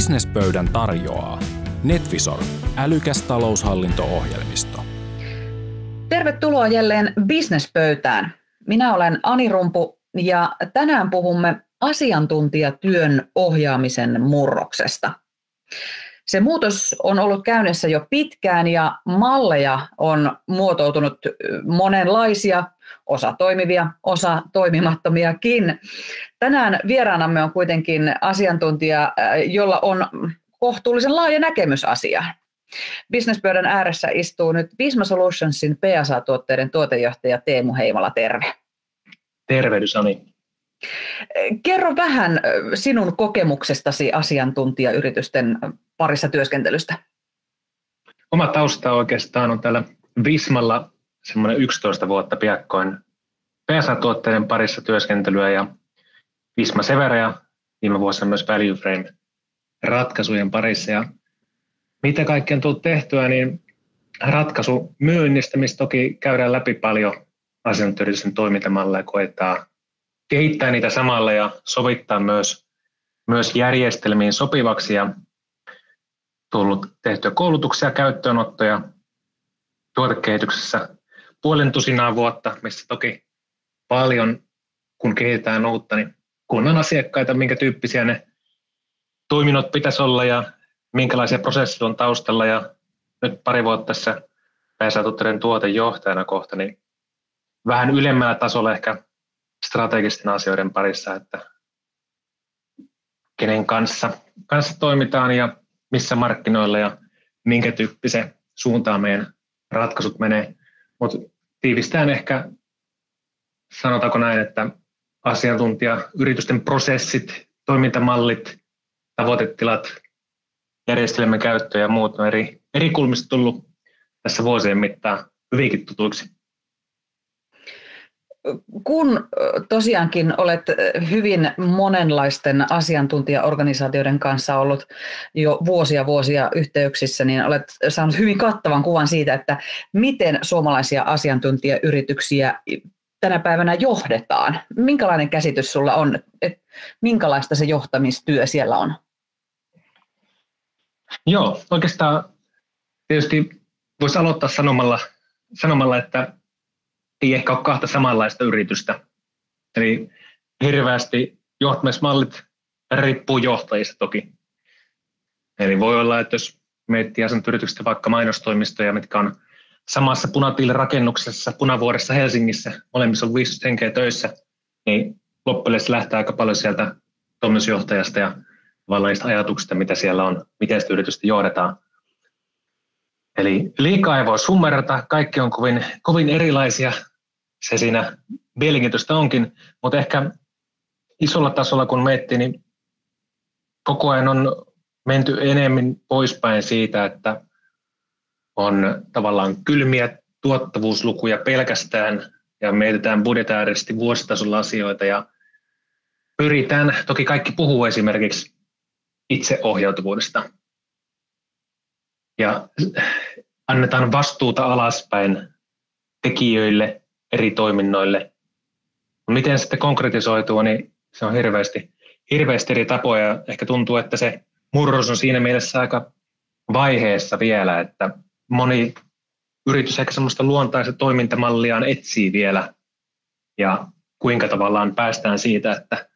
Businesspöydän tarjoaa Netvisor, älykäs taloushallinto-ohjelmisto. Tervetuloa jälleen Businesspöytään. Minä olen Ani Rumpu ja tänään puhumme asiantuntijatyön ohjaamisen murroksesta. Se muutos on ollut käynnissä jo pitkään ja malleja on muotoutunut monenlaisia, osa toimivia, osa toimimattomiakin. Tänään vieraanamme on kuitenkin asiantuntija, jolla on kohtuullisen laaja näkemys asiaan. Businesspöydän ääressä istuu nyt Visma Solutionsin PSA-tuotteiden tuotejohtaja Teemu Heimala, terve. Tervehdys Ani. Kerro vähän sinun kokemuksestasi asiantuntijayritysten parissa työskentelystä. Oma tausta oikeastaan on täällä Vismalla semmoinen 11 vuotta piakkoin PSA-tuotteiden parissa työskentelyä ja Visma Severa ja viime vuosina myös Value Frame ratkaisujen parissa. Ja mitä kaikkea on tullut tehtyä, niin ratkaisu myynnistä, mistä toki käydään läpi paljon asiantuntijayritysten toimintamalleja, koetaan kehittää niitä samalla ja sovittaa myös, myös järjestelmiin sopivaksi ja tullut tehtyä koulutuksia, käyttöönottoja tuotekehityksessä puolen tusinaa vuotta, missä toki paljon, kun kehitetään uutta, niin kunnan asiakkaita, minkä tyyppisiä ne toiminnot pitäisi olla ja minkälaisia prosesseja on taustalla. Ja nyt pari vuotta tässä pääsäätuttaren tuotejohtajana kohta, niin vähän ylemmällä tasolla ehkä strategisten asioiden parissa, että kenen kanssa, kanssa toimitaan ja missä markkinoilla ja minkä tyyppisen suuntaan meidän ratkaisut menee. Mutta tiivistään ehkä, sanotaanko näin, että asiantuntija, yritysten prosessit, toimintamallit, tavoitetilat, järjestelmän käyttö ja muut on eri, eri kulmista tullut tässä vuosien mittaan hyvinkin tutuiksi kun tosiaankin olet hyvin monenlaisten asiantuntijaorganisaatioiden kanssa ollut jo vuosia vuosia yhteyksissä, niin olet saanut hyvin kattavan kuvan siitä, että miten suomalaisia asiantuntijayrityksiä tänä päivänä johdetaan. Minkälainen käsitys sulla on, että minkälaista se johtamistyö siellä on? Joo, oikeastaan tietysti voisi aloittaa sanomalla, sanomalla että ei ehkä ole kahta samanlaista yritystä. Eli hirveästi johtamismallit riippuu johtajista toki. Eli voi olla, että jos miettii asuntoyrityksestä vaikka mainostoimistoja, mitkä on samassa punatiilirakennuksessa punavuoressa Helsingissä, molemmissa on 15 henkeä töissä, niin loppujen lähtee aika paljon sieltä toimitusjohtajasta ja tavallaan ajatuksista, mitä siellä on, miten sitä yritystä johdetaan. Eli liikaa ei voi summerata, kaikki on kovin, kovin erilaisia, se siinä mielenkiintoista onkin, mutta ehkä isolla tasolla kun miettii, niin koko ajan on menty enemmän poispäin siitä, että on tavallaan kylmiä tuottavuuslukuja pelkästään ja mietitään budjetaarisesti vuositasolla asioita ja pyritään, toki kaikki puhuu esimerkiksi itseohjautuvuudesta. Ja annetaan vastuuta alaspäin tekijöille, eri toiminnoille. Miten se sitten konkretisoituu, niin se on hirveästi, hirveästi eri tapoja. Ehkä tuntuu, että se murros on siinä mielessä aika vaiheessa vielä, että moni yritys ehkä semmoista luontaista toimintamalliaan etsii vielä ja kuinka tavallaan päästään siitä, että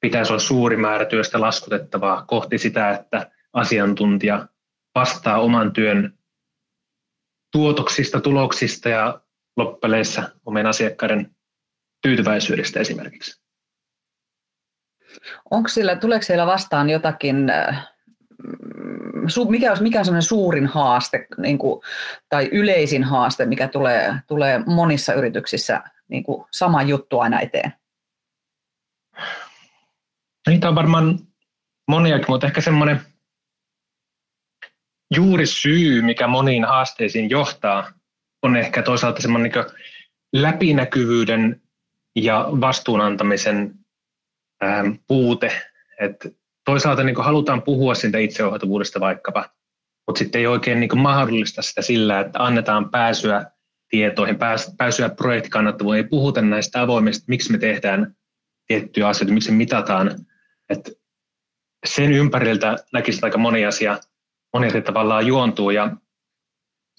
pitäisi olla suuri määrä työstä laskutettavaa kohti sitä, että asiantuntija vastaa oman työn tuotoksista, tuloksista ja loppupeleissä omien asiakkaiden tyytyväisyydestä esimerkiksi. Onko sillä, tuleeko siellä vastaan jotakin, äh, mikä on, mikä on sellainen suurin haaste niin kuin, tai yleisin haaste, mikä tulee, tulee monissa yrityksissä niin kuin, sama juttu aina eteen? Niitä on varmaan moniakin, mutta ehkä semmoinen juuri syy, mikä moniin haasteisiin johtaa, on ehkä toisaalta semmoinen niin läpinäkyvyyden ja vastuunantamisen ähm, puute. Et toisaalta niin halutaan puhua siitä itseohjautuvuudesta vaikkapa, mutta sitten ei oikein niin mahdollista sitä sillä, että annetaan pääsyä tietoihin, pääsyä projektikannattavuuteen, ei puhuta näistä avoimista, miksi me tehdään tiettyjä asioita, miksi me mitataan. Et sen ympäriltä näkisin aika moni asia, moni asia tavallaan juontuu. Ja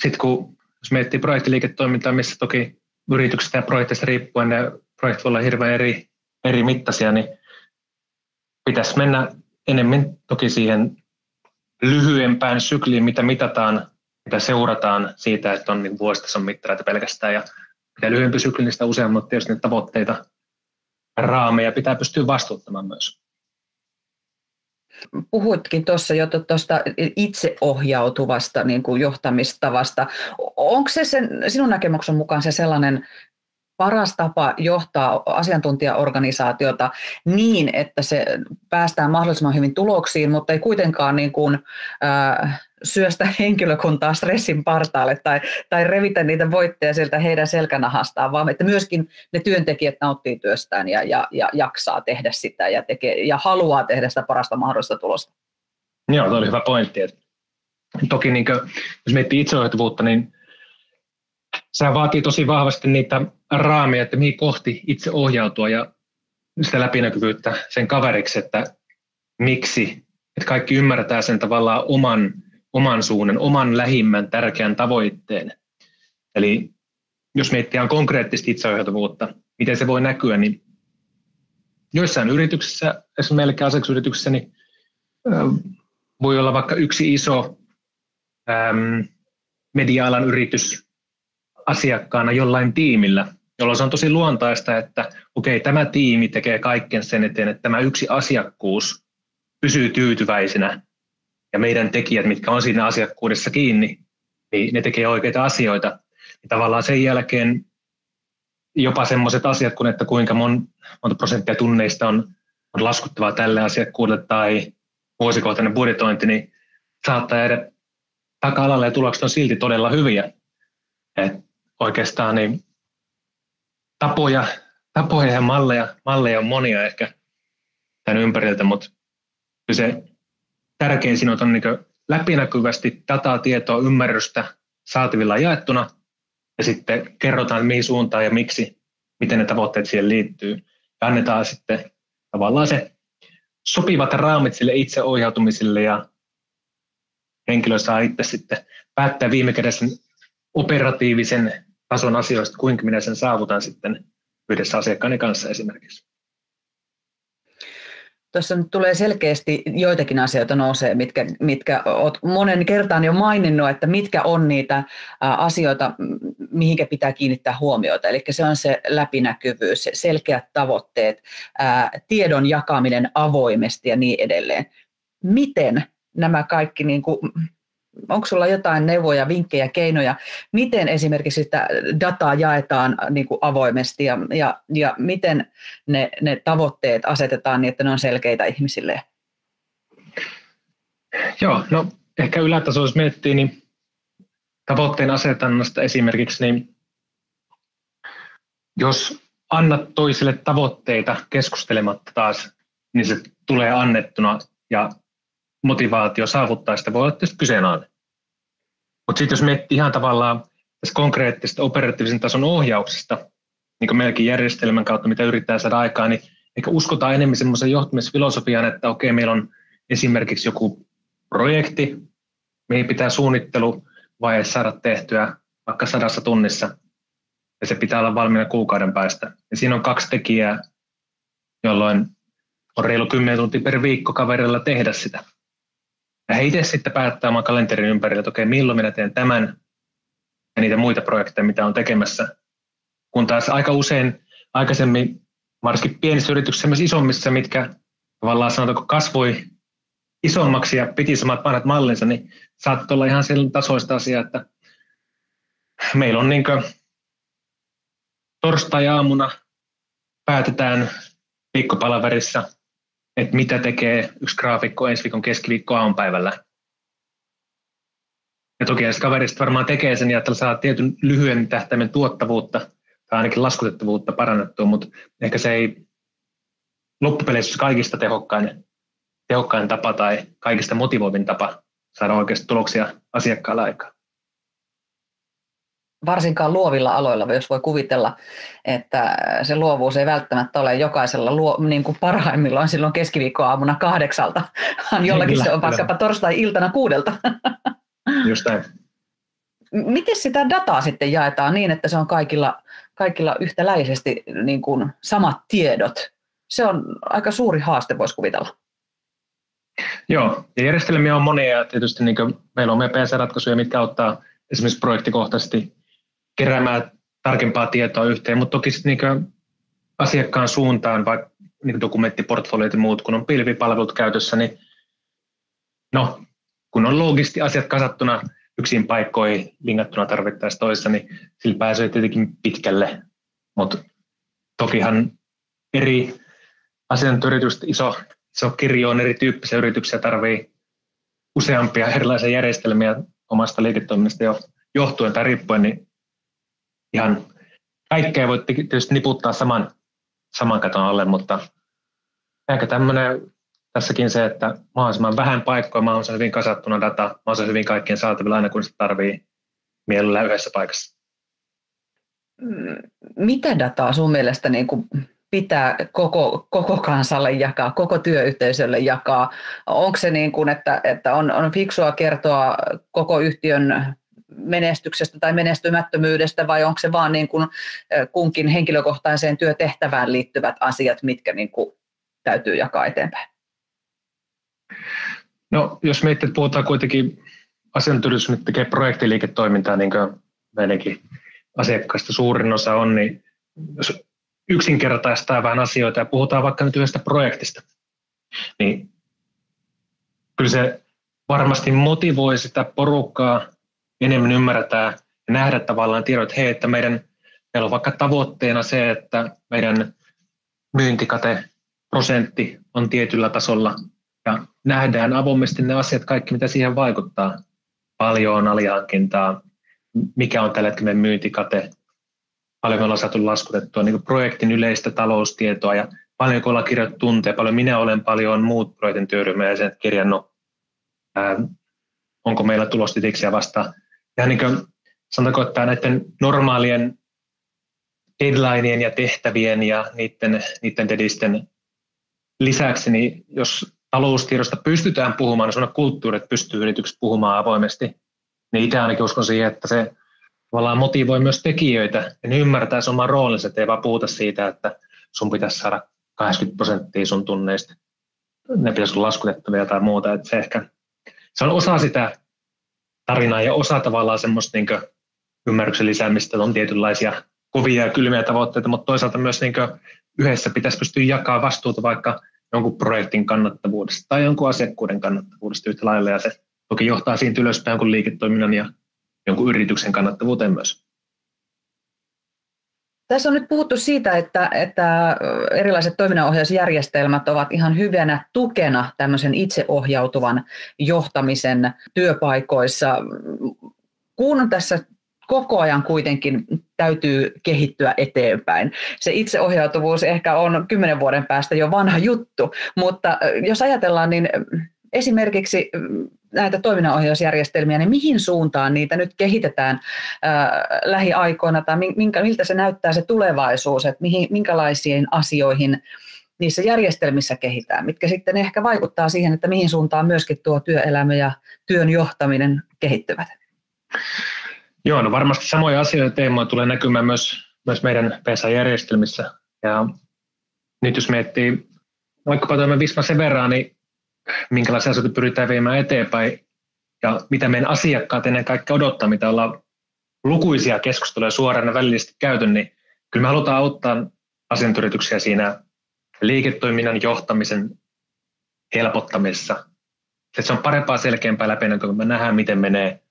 sitten kun jos miettii projektiliiketoimintaa, missä toki yrityksestä ja projektista riippuen ne projektit voi olla hirveän eri, eri mittaisia, niin pitäisi mennä enemmän toki siihen lyhyempään sykliin, mitä mitataan, mitä seurataan siitä, että on niin vuositason mittareita pelkästään. Ja mitä lyhyempi sykli, niin sitä useammat tietysti tavoitteita, raameja pitää pystyä vastuuttamaan myös. Puhuitkin tuossa jo tuosta itseohjautuvasta niin kuin johtamistavasta. Onko se sen, sinun näkemyksen mukaan se sellainen paras tapa johtaa asiantuntijaorganisaatiota niin, että se päästään mahdollisimman hyvin tuloksiin, mutta ei kuitenkaan niin kuin, äh, syöstä henkilökuntaa stressin partaalle tai, tai revitä niitä voitteja sieltä heidän selkänahastaan, vaan että myöskin ne työntekijät nauttii työstään ja, ja, ja jaksaa tehdä sitä ja, tekee, ja haluaa tehdä sitä parasta mahdollista tulosta. Joo, tuo oli hyvä pointti. Että toki niin kuin, jos miettii itseohjautuvuutta, niin se vaatii tosi vahvasti niitä raameja, että mihin kohti itse ohjautua ja sitä läpinäkyvyyttä sen kaveriksi, että miksi, että kaikki ymmärtää sen tavallaan oman, oman suunnan, oman lähimmän tärkeän tavoitteen. Eli jos miettii ihan konkreettisesti itseohjautuvuutta, miten se voi näkyä, niin joissain yrityksissä, esimerkiksi meillekin asiakasyrityksissä, niin voi olla vaikka yksi iso media-alan yritys, asiakkaana jollain tiimillä, jolloin se on tosi luontaista, että okei, okay, tämä tiimi tekee kaiken sen eteen, että tämä yksi asiakkuus pysyy tyytyväisenä ja meidän tekijät, mitkä on siinä asiakkuudessa kiinni, niin ne tekee oikeita asioita. Ja tavallaan sen jälkeen jopa sellaiset asiat kuin, että kuinka mon, monta prosenttia tunneista on, on laskuttavaa tälle asiakkuudelle tai vuosikohtainen budjetointi, niin saattaa jäädä taka-alalle ja tulokset on silti todella hyviä. Et oikeastaan niin tapoja, tapoja ja malleja, malleja on monia ehkä tämän ympäriltä, mutta se tärkein siinä on niin läpinäkyvästi dataa, tietoa, ymmärrystä saatavilla jaettuna ja sitten kerrotaan mihin suuntaan ja miksi, miten ne tavoitteet siihen liittyy. Ja annetaan sitten tavallaan se sopivat raamit sille itseohjautumiselle ja henkilö saa itse sitten päättää viime kädessä operatiivisen tason asioista, kuinka minä sen saavutan sitten yhdessä asiakkaani kanssa esimerkiksi. Tuossa nyt tulee selkeästi joitakin asioita nousee, mitkä, mitkä olet monen kertaan jo maininnut, että mitkä on niitä asioita, mihinkä pitää kiinnittää huomiota. Eli se on se läpinäkyvyys, selkeät tavoitteet, tiedon jakaminen avoimesti ja niin edelleen. Miten nämä kaikki niin kuin onko sulla jotain neuvoja, vinkkejä, keinoja, miten esimerkiksi sitä dataa jaetaan niin kuin avoimesti ja, ja, ja miten ne, ne tavoitteet asetetaan niin, että ne on selkeitä ihmisille? Joo, no ehkä ylätasolla jos miettii, niin tavoitteen asetannasta esimerkiksi, niin jos annat toisille tavoitteita keskustelematta taas, niin se tulee annettuna ja motivaatio saavuttaa sitä voi olla tietysti kyseenalainen. Mutta sitten jos miettii ihan tavallaan tässä konkreettisesta operatiivisen tason ohjauksesta, niin kuin meilläkin järjestelmän kautta, mitä yrittää saada aikaan, niin ehkä uskotaan enemmän semmoisen johtamisfilosofian, että okei, meillä on esimerkiksi joku projekti, mihin pitää suunnitteluvaihe saada tehtyä vaikka sadassa tunnissa, ja se pitää olla valmiina kuukauden päästä. Ja siinä on kaksi tekijää, jolloin on reilu 10 tuntia per viikko kaverilla tehdä sitä. Ja he itse sitten päättää oman kalenterin ympärillä, että okei, milloin minä teen tämän ja niitä muita projekteja, mitä on tekemässä. Kun taas aika usein aikaisemmin, varsinkin pienissä yrityksissä, myös isommissa, mitkä tavallaan sanotaanko kasvoi isommaksi ja piti samat vanhat mallinsa, niin saattoi olla ihan sellainen tasoista asiaa, että meillä on niin torstai-aamuna päätetään viikkopalaverissa että mitä tekee yksi graafikko ensi viikon keskiviikko aamupäivällä. Ja toki näistä kaverista varmaan tekee sen ja että saa tietyn lyhyen tähtäimen tuottavuutta tai ainakin laskutettavuutta parannettua, mutta ehkä se ei loppupeleissä kaikista tehokkain, tehokkain tapa tai kaikista motivoivin tapa saada oikeasti tuloksia asiakkaalle aikaan. Varsinkaan luovilla aloilla, jos voi kuvitella, että se luovuus ei välttämättä ole jokaisella luo, niin kuin parhaimmillaan silloin keskiviikkoaamuna kahdeksalta, vaan jollakin kyllä, se on vaikkapa torstai-iltana kuudelta. Just näin. Miten sitä dataa sitten jaetaan niin, että se on kaikilla, kaikilla yhtäläisesti niin kuin samat tiedot? Se on aika suuri haaste, voisi kuvitella. Joo, ja järjestelmiä on monia ja tietysti niin meillä on PPC-ratkaisuja, mitkä auttaa esimerkiksi projektikohtaisesti keräämään tarkempaa tietoa yhteen, mutta toki sitten niin asiakkaan suuntaan, vaikka niin dokumenttiportfoliot ja muut, kun on pilvipalvelut käytössä, niin no, kun on logisti asiat kasattuna yksin paikkoihin lingattuna tarvittaessa toisessa, niin sillä pääsee tietenkin pitkälle, mutta tokihan eri asiantuntijayritykset, iso, iso kirjo on erityyppisiä yrityksiä, tarvii useampia erilaisia järjestelmiä omasta liiketoiminnasta jo, johtuen tai riippuen, niin ihan kaikkea voi tietysti niputtaa saman, saman katon alle, mutta ehkä tämmöinen tässäkin se, että mahdollisimman vähän paikkoja, mahdollisimman hyvin kasattuna data, mahdollisimman hyvin kaikkien saatavilla aina kun sitä tarvii mielellään yhdessä paikassa. Mm, mitä dataa sun mielestä niin kuin pitää koko, koko kansalle jakaa, koko työyhteisölle jakaa? Onko se niin kuin, että, että on, on fiksua kertoa koko yhtiön menestyksestä tai menestymättömyydestä vai onko se vaan niin kuin kunkin henkilökohtaiseen työtehtävään liittyvät asiat, mitkä niin kuin täytyy jakaa eteenpäin? No, jos miettii, että puhutaan kuitenkin asiantuntijuus, nyt tekee projektiliiketoimintaa, niin kuin meidänkin asiakkaista suurin osa on, niin jos yksinkertaistaa vähän asioita ja puhutaan vaikka nyt yhdestä projektista, niin kyllä se varmasti motivoi sitä porukkaa enemmän ymmärretään ja nähdä tavallaan tiedot, että hei, että meidän, meillä on vaikka tavoitteena se, että meidän myyntikate prosentti on tietyllä tasolla ja nähdään avoimesti ne asiat, kaikki mitä siihen vaikuttaa. Paljon on alihankintaa, mikä on tällä hetkellä myyntikate, paljon me ollaan saatu laskutettua niin projektin yleistä taloustietoa ja paljon kun ollaan kirjoittu tunteja, paljon minä olen, paljon muut projektin työryhmä ja sen kirjannut, ää, onko meillä tulostitiksiä vastaan. Ja niin kuin, sanotaanko, että näiden normaalien deadlineien ja tehtävien ja niiden, niiden dedisten lisäksi, niin jos taloustiedosta pystytään puhumaan, niin sellainen kulttuuri, että pystyy yritykset puhumaan avoimesti, niin itse ainakin uskon siihen, että se tavallaan motivoi myös tekijöitä, ja ne ymmärtää sen oman roolinsa, ettei vaan puhuta siitä, että sun pitäisi saada 80 prosenttia sun tunneista, ne pitäisi olla laskutettavia tai muuta, että se ehkä se on osa sitä tarinaa ja osa tavallaan semmoista niin ymmärryksen lisäämistä, on tietynlaisia kovia ja kylmiä tavoitteita, mutta toisaalta myös niin yhdessä pitäisi pystyä jakamaan vastuuta vaikka jonkun projektin kannattavuudesta tai jonkun asiakkuuden kannattavuudesta yhtä lailla, ja se toki johtaa siitä ylöspäin jonkun liiketoiminnan ja jonkun yrityksen kannattavuuteen myös. Tässä on nyt puhuttu siitä, että, että erilaiset toiminnanohjausjärjestelmät ovat ihan hyvänä tukena tämmöisen itseohjautuvan johtamisen työpaikoissa. Kun tässä koko ajan kuitenkin täytyy kehittyä eteenpäin. Se itseohjautuvuus ehkä on kymmenen vuoden päästä jo vanha juttu, mutta jos ajatellaan, niin esimerkiksi näitä toiminnanohjausjärjestelmiä, niin mihin suuntaan niitä nyt kehitetään ää, lähiaikoina tai minkä, miltä se näyttää se tulevaisuus, että mihin, minkälaisiin asioihin niissä järjestelmissä kehitään, mitkä sitten ehkä vaikuttaa siihen, että mihin suuntaan myöskin tuo työelämä ja työn johtaminen kehittyvät. Joo, no varmasti samoja asioita teemoja tulee näkymään myös, myös meidän PESA-järjestelmissä. Ja nyt jos miettii vaikkapa tuomme Visma Severaa, niin minkälaisia asioita pyritään viemään eteenpäin ja mitä meidän asiakkaat ennen kaikkea odottaa, mitä ollaan lukuisia keskusteluja suoraan ja välillisesti käyty, niin kyllä me halutaan auttaa asiantuntijoituksia siinä liiketoiminnan johtamisen helpottamisessa. Se on parempaa selkeämpää läpi, kun me nähdään, miten menee.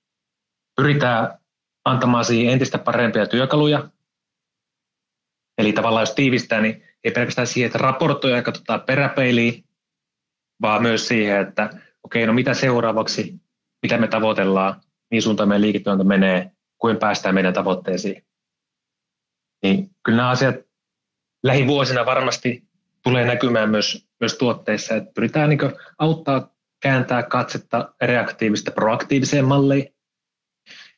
Pyritään antamaan siihen entistä parempia työkaluja. Eli tavallaan jos tiivistää, niin ei pelkästään siihen, että raportoja ja katsotaan peräpeiliin, vaan myös siihen, että okei, no mitä seuraavaksi, mitä me tavoitellaan, mihin suuntaan meidän liiketoiminta menee, kuin päästään meidän tavoitteisiin. Niin kyllä nämä asiat lähivuosina varmasti tulee näkymään myös, myös tuotteissa, että pyritään niin auttaa kääntää katsetta reaktiivista proaktiiviseen malliin,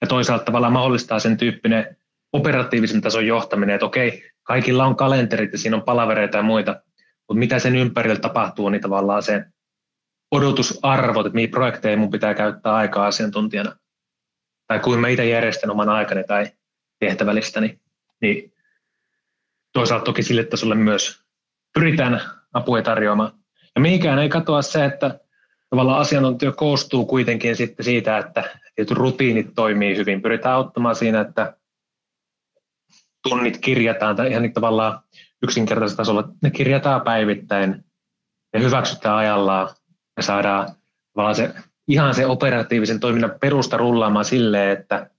ja toisaalta tavallaan mahdollistaa sen tyyppinen operatiivisen tason johtaminen, että okei, kaikilla on kalenterit ja siinä on palavereita ja muita, mutta mitä sen ympärillä tapahtuu, niin tavallaan se odotusarvot, että mihin projekteja mun pitää käyttää aikaa asiantuntijana, tai kuin mä itse järjestän oman aikani tai tehtävälistäni, niin toisaalta toki sille tasolle myös pyritään apua tarjoamaan. Ja mihinkään ei katoa se, että tavallaan asiantuntija koostuu kuitenkin sitten siitä, että rutiinit toimii hyvin. Pyritään auttamaan siinä, että tunnit kirjataan tai ihan niin tavallaan yksinkertaisella tasolla, ne kirjataan päivittäin ja hyväksytään ajallaan ja saadaan tavallaan se, ihan se operatiivisen toiminnan perusta rullaamaan silleen, että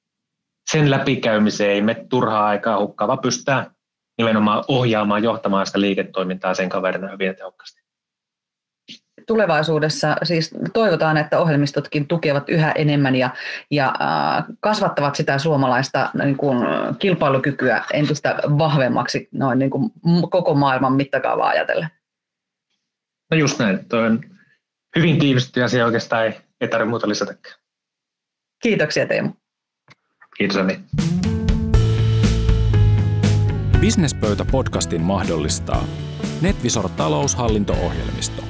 sen läpikäymiseen ei mene turhaa aikaa hukkaa, vaan pystytään nimenomaan ohjaamaan, johtamaan sitä liiketoimintaa sen kaverina hyvin tehokkaasti. Tulevaisuudessa siis toivotaan, että ohjelmistotkin tukevat yhä enemmän ja, ja äh, kasvattavat sitä suomalaista niin kuin, kilpailukykyä entistä vahvemmaksi noin niin kuin, koko maailman mittakaavaa ajatellen. No just näin. Tuo on hyvin tiivistetty asia oikeastaan ei, ei tarvitse muuta lisätäkään. Kiitoksia Teemu. Kiitos Anni. Businesspöytä podcastin mahdollistaa NetVisor taloushallinto-ohjelmisto.